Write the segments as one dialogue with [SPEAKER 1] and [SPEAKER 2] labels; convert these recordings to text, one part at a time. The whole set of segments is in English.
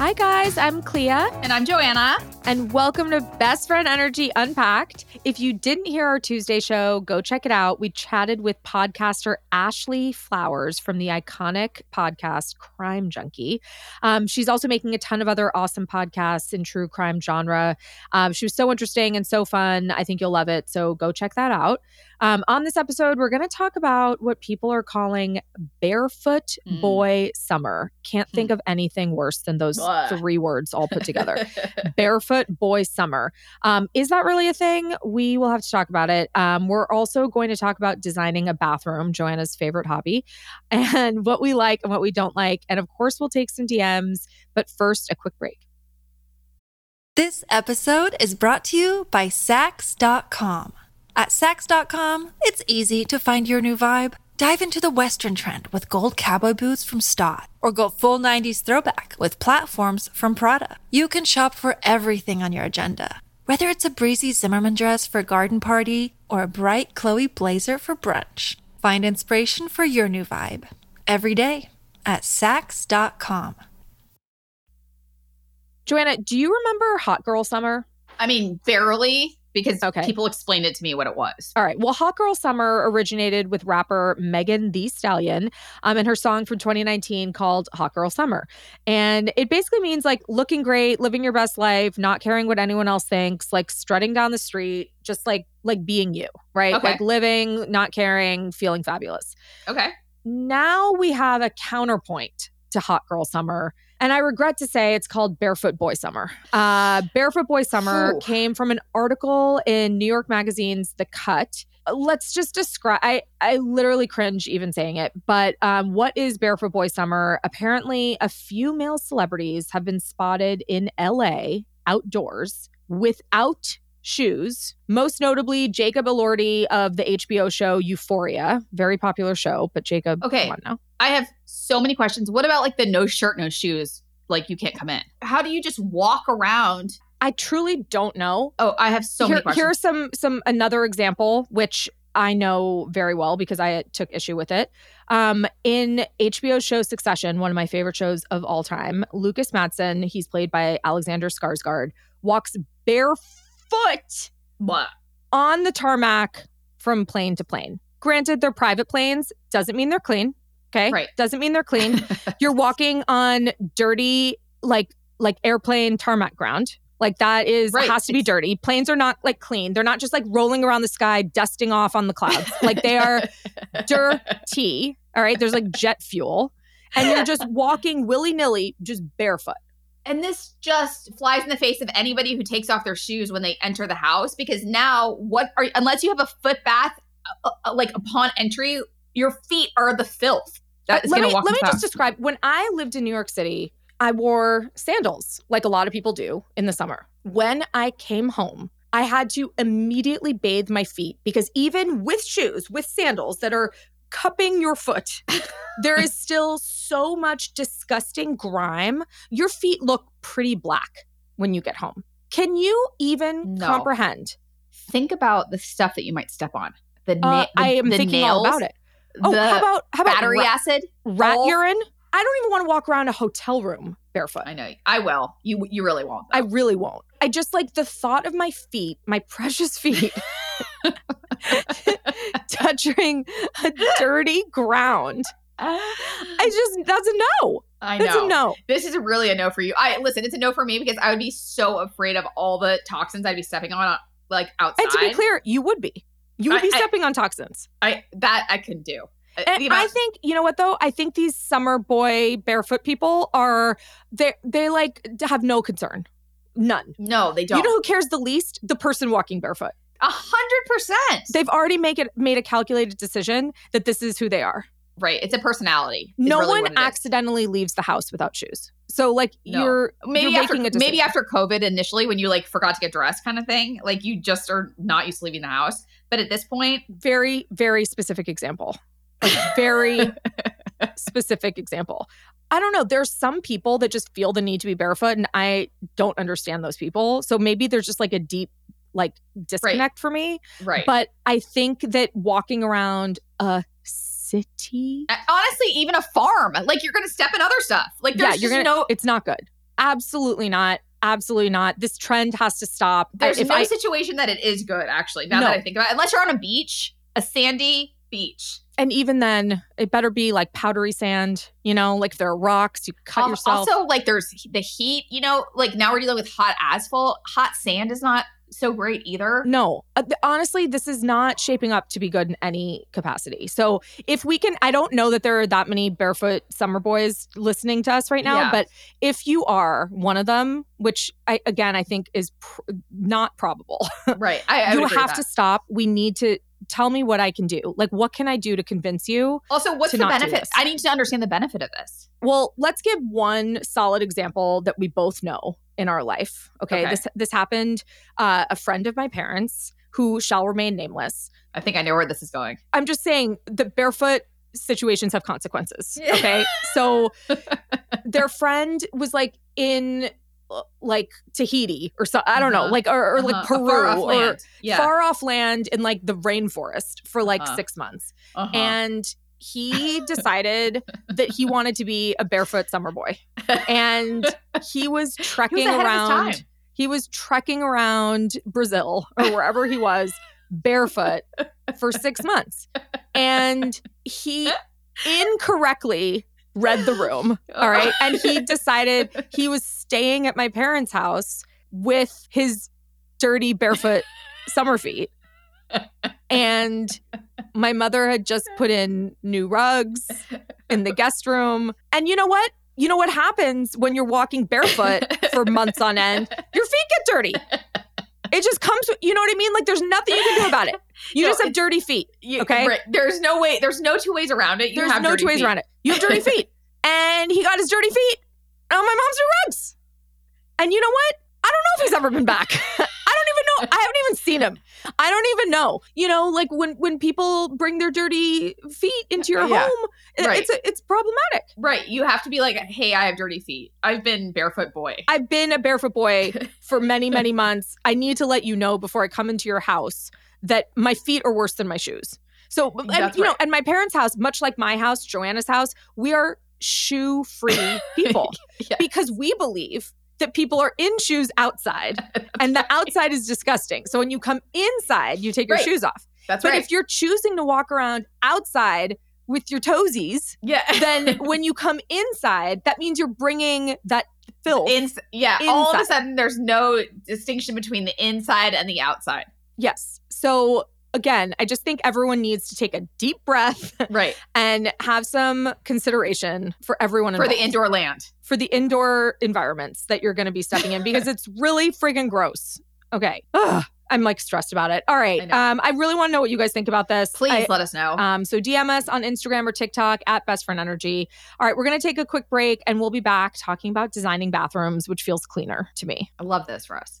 [SPEAKER 1] Hi, guys. I'm Clea.
[SPEAKER 2] And I'm Joanna.
[SPEAKER 1] And welcome to Best Friend Energy Unpacked. If you didn't hear our Tuesday show, go check it out. We chatted with podcaster Ashley Flowers from the iconic podcast Crime Junkie. Um, she's also making a ton of other awesome podcasts in true crime genre. Um, she was so interesting and so fun. I think you'll love it. So go check that out. Um, on this episode, we're going to talk about what people are calling barefoot
[SPEAKER 2] Mm.
[SPEAKER 1] boy summer. Can't think
[SPEAKER 2] Hmm.
[SPEAKER 1] of anything worse than those
[SPEAKER 2] Blah.
[SPEAKER 1] three words all put together. barefoot boy summer. Um, is that really a thing? We will have to talk about it. Um, we're also going to talk about designing a bathroom, Joanna's favorite hobby, and what we like and what we don't like. And of course, we'll take some DMs. But first, a quick break.
[SPEAKER 3] This episode is brought to you by Saks.com. At Saks.com, it's easy to find your new vibe. Dive into the Western trend with gold cowboy boots from Staud, or go full 90s throwback with platforms from Prada. You can shop for everything on your agenda, whether it's a breezy Zimmermann dress for a garden party or a bright Chloe blazer for brunch. Find inspiration for your new vibe every day at Saks.com.
[SPEAKER 1] Joanna, do you remember Hot Girl Summer?
[SPEAKER 2] I mean, barely, because
[SPEAKER 1] Okay.
[SPEAKER 2] people explained it to me what it was.
[SPEAKER 1] All right. Well, Hot Girl Summer originated with rapper Megan Thee Stallion um, and her song from 2019 called Hot Girl Summer. And it basically means like looking great, living your best life, not caring what anyone else thinks, like strutting down the street, just like like being you, right?
[SPEAKER 2] Okay.
[SPEAKER 1] Like living, not caring, feeling fabulous.
[SPEAKER 2] Okay.
[SPEAKER 1] Now we have a counterpoint to Hot Girl Summer. And I regret to say it's called Barefoot Boy Summer. Uh, Barefoot Boy Summer
[SPEAKER 2] Phew.
[SPEAKER 1] came from an article in New York Magazine's The Cut. Let's just describe. I I literally cringe even saying it. But um, what is Barefoot Boy Summer? Apparently, a few male celebrities have been spotted in L.A. outdoors without shoes. Most notably, Jacob Elordi of the HBO show Euphoria, very popular show. But Jacob,
[SPEAKER 2] Okay.
[SPEAKER 1] come on now.
[SPEAKER 2] I have so many questions. What about like the no shirt, no shoes? Like you can't come in. How do you just walk around?
[SPEAKER 1] I truly don't know.
[SPEAKER 2] Oh, I have so
[SPEAKER 1] here,
[SPEAKER 2] many questions.
[SPEAKER 1] here's some some another example which I know very well because I took issue with it. Um, in HBO show Succession, one of my favorite shows of all time, Lukas Matsson, he's played by Alexander Skarsgård, walks barefoot
[SPEAKER 2] what?
[SPEAKER 1] on the tarmac from plane to plane. Granted, they're private planes, doesn't mean they're clean. Okay.
[SPEAKER 2] Right.
[SPEAKER 1] Doesn't mean they're clean. You're walking on dirty, like like airplane tarmac ground. Like that is
[SPEAKER 2] Right.
[SPEAKER 1] has to be dirty. Planes are not like clean. They're not just like rolling around the sky, dusting off on the clouds. like they are dirty. All right. There's like jet fuel. And you're just walking willy-nilly, just barefoot.
[SPEAKER 2] And this just flies in the face of anybody who takes off their shoes when they enter the house because now what are unless you have a foot bath uh, uh, like upon entry, your feet are the filth. That is
[SPEAKER 1] let me let me just describe when I lived in New York City, I wore sandals like a lot of people do in the summer. When I came home, I had to immediately bathe my feet because even with shoes, with sandals that are cupping your foot, there is still so much disgusting grime. Your feet look pretty black when you get home. Can you even
[SPEAKER 2] No.
[SPEAKER 1] comprehend?
[SPEAKER 2] Think about the stuff that you might step on. The, na-
[SPEAKER 1] Uh,
[SPEAKER 2] the
[SPEAKER 1] I am
[SPEAKER 2] the
[SPEAKER 1] thinking
[SPEAKER 2] nails,
[SPEAKER 1] all about it. Oh, how about how about
[SPEAKER 2] battery
[SPEAKER 1] rat,
[SPEAKER 2] acid.
[SPEAKER 1] rat
[SPEAKER 2] all-
[SPEAKER 1] urine? I don't even want to walk around a hotel room barefoot.
[SPEAKER 2] I know. I will. You you really won't.
[SPEAKER 1] I really won't. I just like the thought of my feet, my precious feet, touching a dirty ground. I just, that's a no.
[SPEAKER 2] I
[SPEAKER 1] That's
[SPEAKER 2] know.
[SPEAKER 1] a no.
[SPEAKER 2] This is really a no for you. I listen. It's a no for me because I would be so afraid of all the toxins I'd be stepping on, like outside.
[SPEAKER 1] And to be clear, you would be. You would
[SPEAKER 2] I-
[SPEAKER 1] be
[SPEAKER 2] I-
[SPEAKER 1] stepping on toxins.
[SPEAKER 2] I that I couldn't do. Uh,
[SPEAKER 1] And I think, you know what though? I think these summer boy barefoot people are, they they like have no concern. None.
[SPEAKER 2] no, they don't.
[SPEAKER 1] You know who cares the least? The person walking barefoot.
[SPEAKER 2] A hundred percent.
[SPEAKER 1] They've already make it made a calculated decision that this is who they are.
[SPEAKER 2] Right. It's a personality.
[SPEAKER 1] no
[SPEAKER 2] really
[SPEAKER 1] one
[SPEAKER 2] what it is.
[SPEAKER 1] accidentally leaves the house without shoes. So like
[SPEAKER 2] No.
[SPEAKER 1] you're
[SPEAKER 2] Maybe
[SPEAKER 1] you're
[SPEAKER 2] after
[SPEAKER 1] making a decision.
[SPEAKER 2] maybe after COVID initially when you like forgot to get dressed kind of thing. Like you just are not used to leaving the house. But at this point,
[SPEAKER 1] very very specific example. Like very specific example. I don't know. There's some people that just feel the need to be barefoot, and I don't understand those people. So maybe there's just like a deep like disconnect for me.
[SPEAKER 2] right.
[SPEAKER 1] But I think that walking around a city,
[SPEAKER 2] honestly, even a farm, like you're going to step in other stuff. Like
[SPEAKER 1] yeah, you're gonna.
[SPEAKER 2] no
[SPEAKER 1] it's not good. Absolutely not. Absolutely not. This trend has to stop.
[SPEAKER 2] There's
[SPEAKER 1] if
[SPEAKER 2] no
[SPEAKER 1] I,
[SPEAKER 2] situation that it is good, actually, now
[SPEAKER 1] No.
[SPEAKER 2] that I think about it. Unless you're on a beach, a sandy beach.
[SPEAKER 1] and even then, it better be like powdery sand. You know, like if there are rocks, you cut yourself.
[SPEAKER 2] Also, like there's the heat, you know, like now we're dealing with hot asphalt. Hot sand is not so great either.
[SPEAKER 1] No, uh, honestly, this is not shaping up to be good in any capacity. So, if we can, I don't know that there are that many barefoot summer boys listening to us right now,
[SPEAKER 2] Yeah.
[SPEAKER 1] but if you are one of them, which I, again, I think is pr- not probable,
[SPEAKER 2] Right. I, I
[SPEAKER 1] you have to stop. We need to tell me what I can do. Like, what can I do to convince you?
[SPEAKER 2] Also, what's the benefit? I need to understand the benefit of this.
[SPEAKER 1] Well, let's give one solid example that we both know in our life. Okay,
[SPEAKER 2] Okay.
[SPEAKER 1] this this happened. Uh, a friend of my parents who shall remain nameless.
[SPEAKER 2] I think I know where this is going.
[SPEAKER 1] I'm just saying the barefoot situations have consequences. Okay. so their friend was like in like Tahiti or so I don't know,
[SPEAKER 2] Uh-huh.
[SPEAKER 1] like or, or like
[SPEAKER 2] Uh-huh. A
[SPEAKER 1] Peru
[SPEAKER 2] far
[SPEAKER 1] or
[SPEAKER 2] yeah.
[SPEAKER 1] far off land in like the rainforest for like
[SPEAKER 2] Uh-huh.
[SPEAKER 1] six months.
[SPEAKER 2] Uh-huh.
[SPEAKER 1] And he decided that he wanted to be a barefoot summer boy. And he was
[SPEAKER 2] He
[SPEAKER 1] trekking
[SPEAKER 2] was of his
[SPEAKER 1] around he was trekking around Brazil or wherever he was barefoot for six months. And he incorrectly read the room. All oh. right. And he decided he was staying at my parents' house with his dirty barefoot summer feet. And my mother had just put in new rugs in the guest room. And you know what? You know what happens when you're walking barefoot for months on end? Your feet get dirty. It just comes, you know what I mean? Like there's nothing you can do about it. You
[SPEAKER 2] No,
[SPEAKER 1] just have dirty feet.
[SPEAKER 2] You-
[SPEAKER 1] Okay.
[SPEAKER 2] right. There's no way. There's no two ways around it. You
[SPEAKER 1] There's
[SPEAKER 2] have
[SPEAKER 1] no two ways
[SPEAKER 2] feet.
[SPEAKER 1] around it. You have dirty feet. And he got his dirty feet on my mom's new rugs. And you know what? I don't know if he's ever been back. I don't even know. I haven't even seen him. I don't even know. You know, like when when people bring their dirty feet into your
[SPEAKER 2] Yeah.
[SPEAKER 1] home,
[SPEAKER 2] Right.
[SPEAKER 1] it's it's problematic.
[SPEAKER 2] Right. You have to be like, hey, I have dirty feet. I've been barefoot boy.
[SPEAKER 1] I've been a barefoot boy for many, many months. I need to let you know before I come into your house that my feet are worse than my shoes. So, and, you know,
[SPEAKER 2] right.
[SPEAKER 1] and my parents' house, much like my house, Joanna's house, we are shoe free people
[SPEAKER 2] Yeah.
[SPEAKER 1] because we believe that people are in shoes outside and the outside is disgusting. So when you come inside, you take your
[SPEAKER 2] Right.
[SPEAKER 1] shoes off.
[SPEAKER 2] That's right.
[SPEAKER 1] But
[SPEAKER 2] right.
[SPEAKER 1] if you're choosing to walk around outside with your toesies,
[SPEAKER 2] yeah.
[SPEAKER 1] then when you come inside, that means you're bringing that filth.
[SPEAKER 2] Ins- yeah, all of a sudden there's no distinction between the inside and the outside.
[SPEAKER 1] Yes. So again, I just think everyone needs to take a deep breath
[SPEAKER 2] Right.
[SPEAKER 1] and have some consideration for everyone
[SPEAKER 2] For the indoor land.
[SPEAKER 1] for the indoor environments that you're going to be stepping in because it's really friggin' gross. Okay. Ugh, I'm like stressed about it. All right.
[SPEAKER 2] I.
[SPEAKER 1] Um, I really want to know what you guys think about this.
[SPEAKER 2] Please
[SPEAKER 1] I-
[SPEAKER 2] let us know.
[SPEAKER 1] um, so DM us on Instagram or TikTok at Best Friend Energy. All right, we're gonna take a quick break and we'll be back talking about designing bathrooms, which feels cleaner to me.
[SPEAKER 2] I love this, Russ.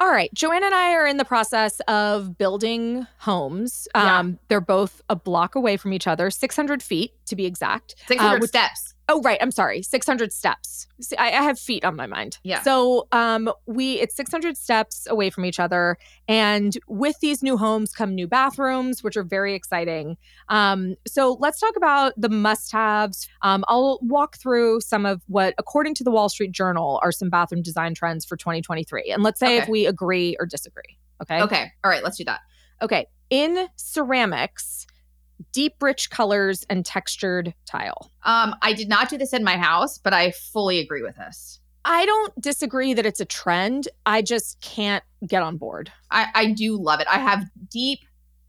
[SPEAKER 1] All right, Joanne and I are in the process of building homes.
[SPEAKER 2] Yeah.
[SPEAKER 1] Um, they're both a block away from each other, 600 feet to be exact.
[SPEAKER 2] 600
[SPEAKER 1] Uh,
[SPEAKER 2] steps.
[SPEAKER 1] Oh, right. I'm sorry. 600 steps. See, I, I have feet on my mind.
[SPEAKER 2] Yeah.
[SPEAKER 1] So um, we it's 600 steps away from each other, and with these new homes come new bathrooms, which are very exciting. Um, so let's talk about the must-haves. Um, I'll walk through some of what, according to the Wall Street Journal, are some bathroom design trends for 2023, and let's say if we agree or disagree. Okay.
[SPEAKER 2] Okay. All right. Let's do that.
[SPEAKER 1] Okay. In ceramics, deep, rich colors and textured tile.
[SPEAKER 2] Um, I did not do this in my house, but I fully agree with this.
[SPEAKER 1] I don't disagree that it's a trend. I just can't get on board.
[SPEAKER 2] I, I do love it. I have deep,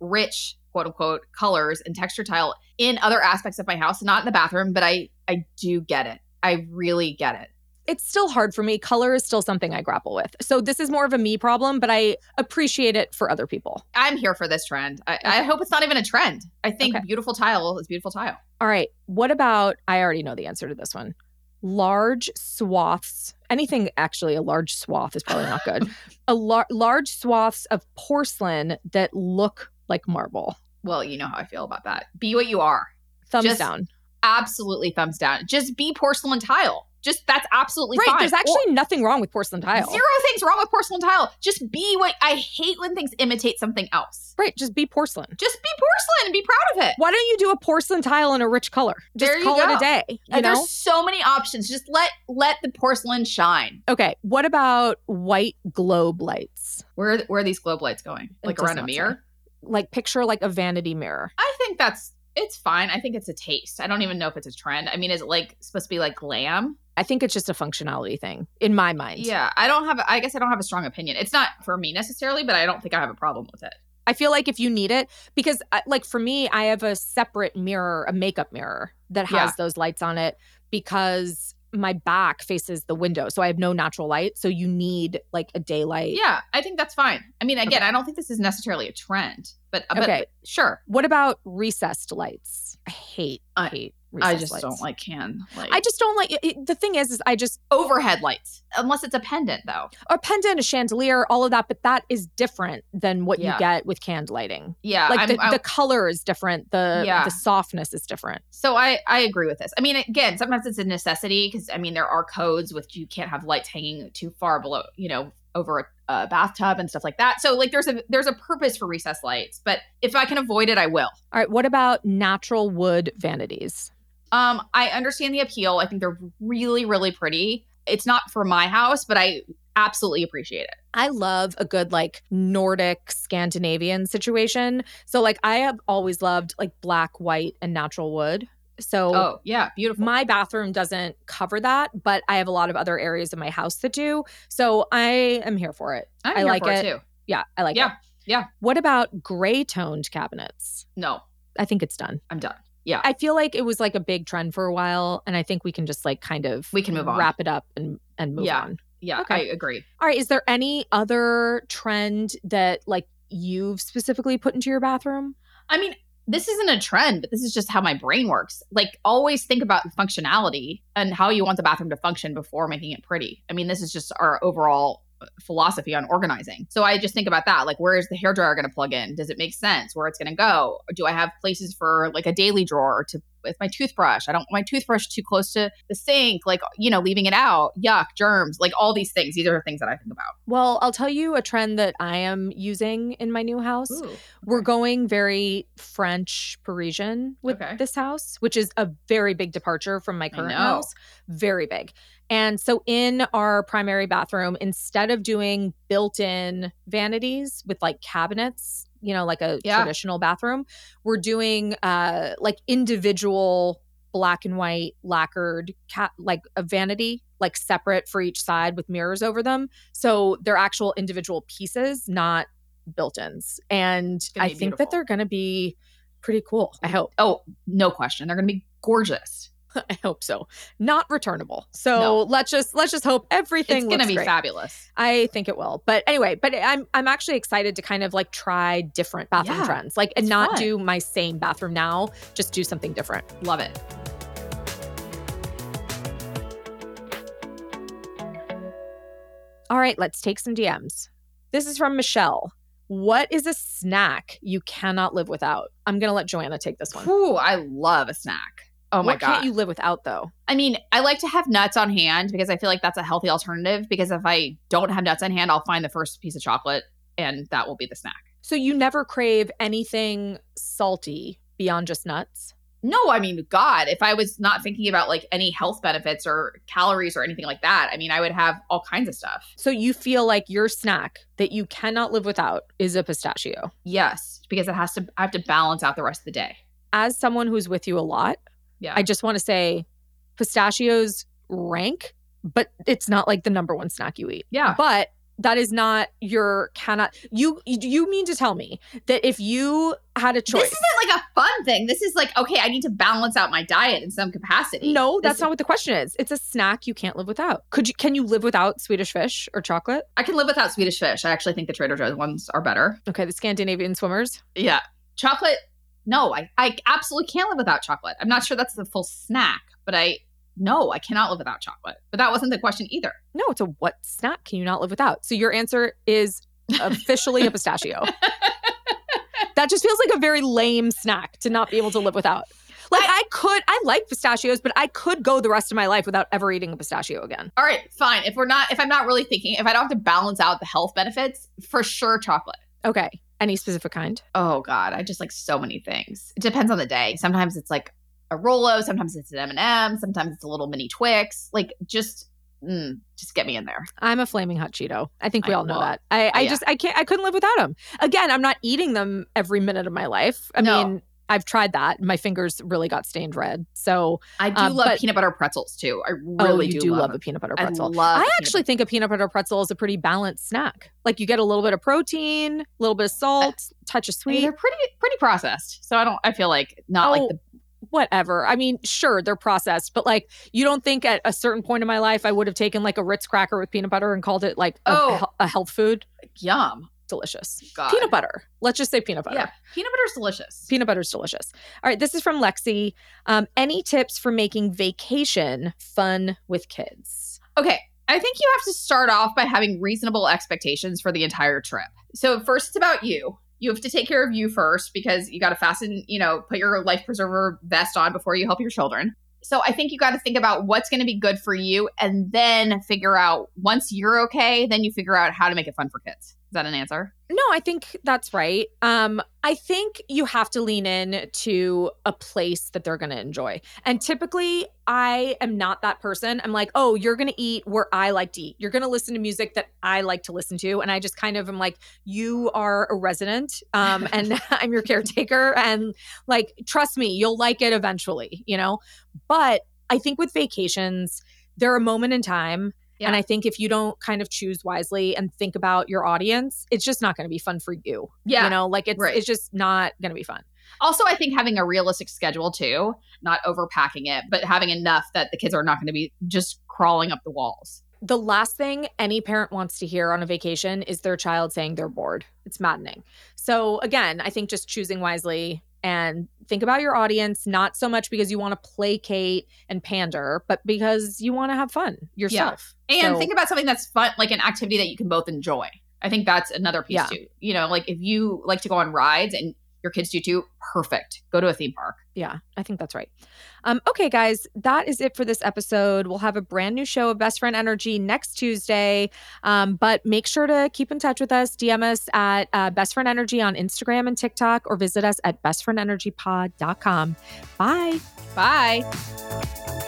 [SPEAKER 2] rich, quote unquote, colors and texture tile in other aspects of my house, not in the bathroom, but I I do get it. I really get it.
[SPEAKER 1] It's still hard for me. Color is still something I grapple with. So this is more of a me problem, but I appreciate it for other people.
[SPEAKER 2] I'm here for this trend. I, I hope it's not even a trend. I think
[SPEAKER 1] Okay.
[SPEAKER 2] beautiful tile is beautiful tile.
[SPEAKER 1] All right. What about I already know the answer to this one. Large swaths. Anything actually a large swath is probably not good. a lar- large swaths of porcelain that look like marble.
[SPEAKER 2] Well, you know how I feel about that. Be what you are.
[SPEAKER 1] Thumbs
[SPEAKER 2] Just-
[SPEAKER 1] down.
[SPEAKER 2] Absolutely thumbs down. Just be porcelain tile. Just that's absolutely
[SPEAKER 1] Right.
[SPEAKER 2] fine.
[SPEAKER 1] There's actually nothing wrong with porcelain tile.
[SPEAKER 2] Zero things wrong with porcelain tile. Just be what I hate when things imitate something else.
[SPEAKER 1] Right. Just be porcelain.
[SPEAKER 2] Just be porcelain and be proud of it.
[SPEAKER 1] Why don't you do a porcelain tile in a rich color? Just
[SPEAKER 2] There you
[SPEAKER 1] call it
[SPEAKER 2] go.
[SPEAKER 1] a day. You
[SPEAKER 2] And
[SPEAKER 1] know?
[SPEAKER 2] there's so many options. Just let let the porcelain shine.
[SPEAKER 1] Okay. What about white globe lights?
[SPEAKER 2] Where where are these globe lights going? Like around a
[SPEAKER 1] not say.
[SPEAKER 2] mirror?
[SPEAKER 1] Like picture like a vanity mirror.
[SPEAKER 2] I think that's it's fine. I think it's a taste. I don't even know if it's a trend. I mean, is it like supposed to be like glam?
[SPEAKER 1] I think it's just a functionality thing in my mind.
[SPEAKER 2] Yeah, I don't have. I guess I don't have a strong opinion. It's not for me necessarily, but I don't think I have a problem with it.
[SPEAKER 1] I feel like if you need it, because uh, like for me, I have a separate mirror, a makeup mirror that has
[SPEAKER 2] Yeah.
[SPEAKER 1] those lights on it because my back faces the window. So I have no natural light. So you need like a daylight.
[SPEAKER 2] Yeah, I think that's fine. I mean, again,
[SPEAKER 1] Okay.
[SPEAKER 2] I don't think this is necessarily a trend, but, but
[SPEAKER 1] Okay.
[SPEAKER 2] sure.
[SPEAKER 1] What about recessed lights? I hate,
[SPEAKER 2] I-
[SPEAKER 1] hate
[SPEAKER 2] I just
[SPEAKER 1] lights.
[SPEAKER 2] don't like can like
[SPEAKER 1] I just don't like it, it- the thing is, is I just
[SPEAKER 2] overhead lights unless it's a pendant though.
[SPEAKER 1] a pendant, a chandelier, all of that, but that is different than what
[SPEAKER 2] Yeah.
[SPEAKER 1] you get with canned lighting.
[SPEAKER 2] Yeah,
[SPEAKER 1] Like the, the color is different, the
[SPEAKER 2] Yeah.
[SPEAKER 1] the softness is different.
[SPEAKER 2] So I I agree with this. I mean, again, sometimes it's a necessity because I mean there are codes with you can't have lights hanging too far below, you know, over a, a bathtub and stuff like that. So like there's a there's a purpose for recess lights, but if I can avoid it, I will.
[SPEAKER 1] All right, what about natural wood vanities?
[SPEAKER 2] Um, I understand the appeal. I think they're really really pretty. It's not for my house, but I absolutely appreciate it.
[SPEAKER 1] I love a good like Nordic Scandinavian situation. So like I have always loved like black, white, and natural wood. So
[SPEAKER 2] Oh yeah, beautiful.
[SPEAKER 1] my bathroom doesn't cover that, but I have a lot of other areas of my house that do. So I am here for it.
[SPEAKER 2] I'm
[SPEAKER 1] I like
[SPEAKER 2] for
[SPEAKER 1] it.
[SPEAKER 2] too.
[SPEAKER 1] Yeah, I like
[SPEAKER 2] Yeah,
[SPEAKER 1] it.
[SPEAKER 2] Yeah. Yeah.
[SPEAKER 1] What about gray toned cabinets?
[SPEAKER 2] No,
[SPEAKER 1] I think it's done.
[SPEAKER 2] I'm done. Yeah.
[SPEAKER 1] I feel like it was like a big trend for a while, and I think we can just like kind of
[SPEAKER 2] We can move on.
[SPEAKER 1] wrap it up and and move
[SPEAKER 2] Yeah.
[SPEAKER 1] on.
[SPEAKER 2] yeah,
[SPEAKER 1] Okay.
[SPEAKER 2] I agree.
[SPEAKER 1] All right, is there any other trend that like you've specifically put into your bathroom?
[SPEAKER 2] I mean, this isn't a trend, but this is just how my brain works. Like, always think about functionality and how you want the bathroom to function before making it pretty. I mean, this is just our overall philosophy on organizing. So I just think about that. Like, where is the hairdryer going to plug in? Does it make sense where it's going to go? Do I have places for like a daily drawer to with my toothbrush? I don't want my toothbrush too close to the sink. Like, you know, leaving it out, yuck, germs, like all these things. These are things that I think about.
[SPEAKER 1] Well, I'll tell you a trend that I am using in my new house. We're going very French Parisian with
[SPEAKER 2] Okay.
[SPEAKER 1] this house, which is a very big departure from my current house. Very big. And so in our primary bathroom, instead of doing built in vanities with like cabinets, you know, like a
[SPEAKER 2] Yeah.
[SPEAKER 1] traditional bathroom, we're doing uh like individual black and white lacquered cat like a vanity like separate for each side with mirrors over them so they're actual individual pieces not built-ins and i think
[SPEAKER 2] beautiful.
[SPEAKER 1] that they're gonna be pretty cool i hope
[SPEAKER 2] Oh, no question. They're going to be gorgeous.
[SPEAKER 1] i hope so not returnable so
[SPEAKER 2] No.
[SPEAKER 1] let's just let's just hope everything
[SPEAKER 2] It's going to be
[SPEAKER 1] great.
[SPEAKER 2] fabulous.
[SPEAKER 1] I think it will. But anyway, but I'm I'm actually excited to kind of like try different bathroom
[SPEAKER 2] Yeah,
[SPEAKER 1] trends. Like and not
[SPEAKER 2] fun.
[SPEAKER 1] do my same bathroom now, just do something different.
[SPEAKER 2] Love it.
[SPEAKER 1] All right, let's take some DMs. This is from Michelle. What is a snack you cannot live without? I'm going to let Joanna take this one.
[SPEAKER 2] Ooh, I love a snack. Oh my
[SPEAKER 1] what
[SPEAKER 2] god.
[SPEAKER 1] can't you live without though?
[SPEAKER 2] I mean, I like to have nuts on hand because I feel like that's a healthy alternative. Because if I don't have nuts on hand, I'll find the first piece of chocolate and that will be the snack.
[SPEAKER 1] So you never crave anything salty beyond just nuts?
[SPEAKER 2] No, I mean, God, if I was not thinking about like any health benefits or calories or anything like that, I mean, I would have all kinds of stuff.
[SPEAKER 1] So you feel like your snack that you cannot live without is a pistachio.
[SPEAKER 2] Yes, because it has to, I have to balance out the rest of the day.
[SPEAKER 1] As someone who's with you a lot,
[SPEAKER 2] Yeah.
[SPEAKER 1] I just want to say pistachios rank, but it's not like the number one snack you eat.
[SPEAKER 2] yeah.
[SPEAKER 1] But that is not your cannot you you mean to tell me that if you had a choice
[SPEAKER 2] This isn't like a fun thing. This is like, okay, I need to balance out my diet in some capacity.
[SPEAKER 1] no
[SPEAKER 2] This
[SPEAKER 1] that's not what the question is it's a snack you can't live without could you can you live without swedish fish or chocolate
[SPEAKER 2] I can live without Swedish fish. I actually think the Trader Joe's ones are better.
[SPEAKER 1] okay the scandinavian swimmers
[SPEAKER 2] Yeah. Chocolate, no, I, I absolutely can't live without chocolate. I'm not sure that's the full snack, but I, no, I cannot live without chocolate. But that wasn't the question either.
[SPEAKER 1] no it's a what snack can you not live without so your answer is officially a pistachio that just feels like a very lame snack to not be able to live without like I, could i like pistachios but i could go the rest of my life without ever eating a pistachio again
[SPEAKER 2] All right, fine. If we're not, if I'm not really thinking, if I don't have to balance out the health benefits, for sure, chocolate.
[SPEAKER 1] okay any specific kind
[SPEAKER 2] Oh God, I just like so many things. It depends on the day. Sometimes it's like a Rolo, sometimes it's an M&M, sometimes it's a little mini Twix. Like just, mm, just get me in there.
[SPEAKER 1] I'm a flaming hot Cheeto. I think we
[SPEAKER 2] I-
[SPEAKER 1] all know
[SPEAKER 2] well,
[SPEAKER 1] that. I, I
[SPEAKER 2] yeah.
[SPEAKER 1] just I can't I couldn't live without them. Again, I'm not eating them every minute of my life. I
[SPEAKER 2] No.
[SPEAKER 1] mean, I've tried that. My fingers really got stained red. So
[SPEAKER 2] I do
[SPEAKER 1] Uh,
[SPEAKER 2] love
[SPEAKER 1] but-
[SPEAKER 2] peanut butter pretzels too. I
[SPEAKER 1] oh,
[SPEAKER 2] really
[SPEAKER 1] you
[SPEAKER 2] do,
[SPEAKER 1] do love,
[SPEAKER 2] love
[SPEAKER 1] a peanut butter
[SPEAKER 2] I
[SPEAKER 1] pretzel.
[SPEAKER 2] love
[SPEAKER 1] I actually think a peanut butter pretzel is a pretty balanced snack. Like you get a little bit of protein, a little bit of salt, touch of sweet,
[SPEAKER 2] they're pretty pretty processed. So I don't I feel like not
[SPEAKER 1] Oh,
[SPEAKER 2] like the
[SPEAKER 1] whatever. I mean, sure, they're processed, but like you don't think at a certain point in my life I would have taken like a Ritz cracker with peanut butter and called it like a,
[SPEAKER 2] Oh.
[SPEAKER 1] a health food?
[SPEAKER 2] yum.
[SPEAKER 1] Delicious.
[SPEAKER 2] God.
[SPEAKER 1] Peanut butter. Let's just say peanut butter.
[SPEAKER 2] Yeah. Peanut butter's delicious.
[SPEAKER 1] Peanut butter is delicious. All right, this is from Lexi. Um, any tips for making vacation fun with kids?
[SPEAKER 2] Okay. I think you have to start off by having reasonable expectations for the entire trip. So first it's about you. You have to take care of you first because you got to fasten, you know, put your life preserver vest on before you help your children. So I think you got to think about what's going to be good for you and then figure out once you're okay, then you figure out how to make it fun for kids. Is that an answer?
[SPEAKER 1] No, I think that's right. Um, I think you have to lean in to a place that they're going to enjoy. And typically, I am not that person. I'm like, oh, you're going to eat where I like to eat. You're going to listen to music that I like to listen to. And I just kind of am like, you are a resident um, and I'm your caretaker. And like, trust me, you'll like it eventually, you know? But I think with vacations, they're a moment in time.
[SPEAKER 2] Yeah.
[SPEAKER 1] And I think if you don't kind of choose wisely and think about your audience, it's just not going to be fun for you.
[SPEAKER 2] Yeah.
[SPEAKER 1] You know, like it's
[SPEAKER 2] right.
[SPEAKER 1] it's just not going to be fun.
[SPEAKER 2] Also, I think having a realistic schedule too, not overpacking it, but having enough that the kids are not going to be just crawling up the walls.
[SPEAKER 1] The last thing any parent wants to hear on a vacation is their child saying they're bored. It's maddening. So again, I think just choosing wisely and think about your audience, not so much because you want to placate and pander, but because you want to have fun yourself. yeah.
[SPEAKER 2] And
[SPEAKER 1] So-
[SPEAKER 2] think about something that's fun, like an activity that you can both enjoy. I think that's another piece
[SPEAKER 1] Yeah.
[SPEAKER 2] too. You know, like if you like to go on rides and your kids do too, perfect. Go to a theme park.
[SPEAKER 1] Yeah, I think that's right. Um, okay, guys, that is it for this episode. We'll have a brand new show of Best Friend Energy next Tuesday. Um, but make sure to keep in touch with us. DM us at uh, Best Friend Energy on Instagram and TikTok, or visit us at bestfriendenergypod.com. Bye.
[SPEAKER 2] Bye.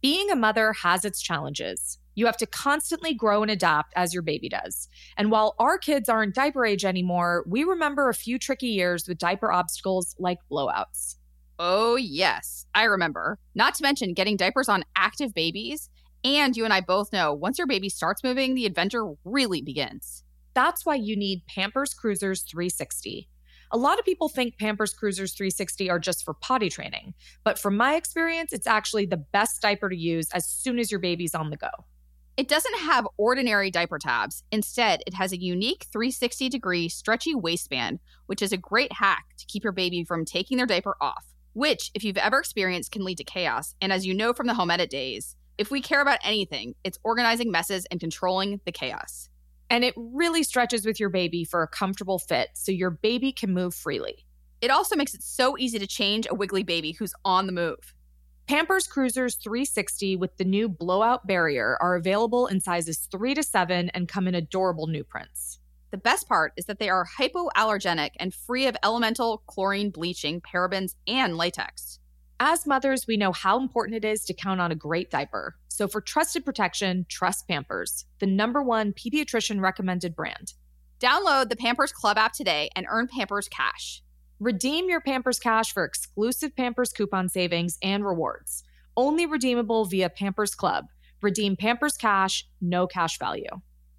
[SPEAKER 1] Being a mother has its challenges. You have to constantly grow and adapt as your baby does. And while our kids aren't diaper age anymore, we remember a few tricky years with diaper obstacles like blowouts.
[SPEAKER 2] Oh, yes. I remember. Not to mention getting diapers on active babies. And you and I both know once your baby starts moving, the adventure really begins.
[SPEAKER 1] That's why you need Pampers Cruisers 360. A lot of people think Pampers Cruisers 360 are just for potty training, but from my experience, it's actually the best diaper to use as soon as your baby's on the go.
[SPEAKER 2] It doesn't have ordinary diaper tabs. Instead, it has a unique 360 degree stretchy waistband, which is a great hack to keep your baby from taking their diaper off, which, if you've ever experienced, can lead to chaos. And as you know from the home edit days, if we care about anything, it's organizing messes and controlling the chaos.
[SPEAKER 1] And it really stretches with your baby for a comfortable fit so your baby can move freely.
[SPEAKER 2] It also makes it so easy to change a wiggly baby who's on the move.
[SPEAKER 1] Pampers Cruisers 360 with the new blowout barrier are available in sizes 3 to 7 and come in adorable new prints.
[SPEAKER 2] The best part is that they are hypoallergenic and free of elemental, chlorine, bleaching, parabens, and latex.
[SPEAKER 1] As mothers, we know how important it is to count on a great diaper. So for trusted protection, trust Pampers, the number one pediatrician recommended brand.
[SPEAKER 2] Download the Pampers Club app today and earn Pampers Cash.
[SPEAKER 1] Redeem your Pampers Cash for exclusive Pampers coupon savings and rewards. Only redeemable via Pampers Club. Redeem Pampers Cash, no cash value.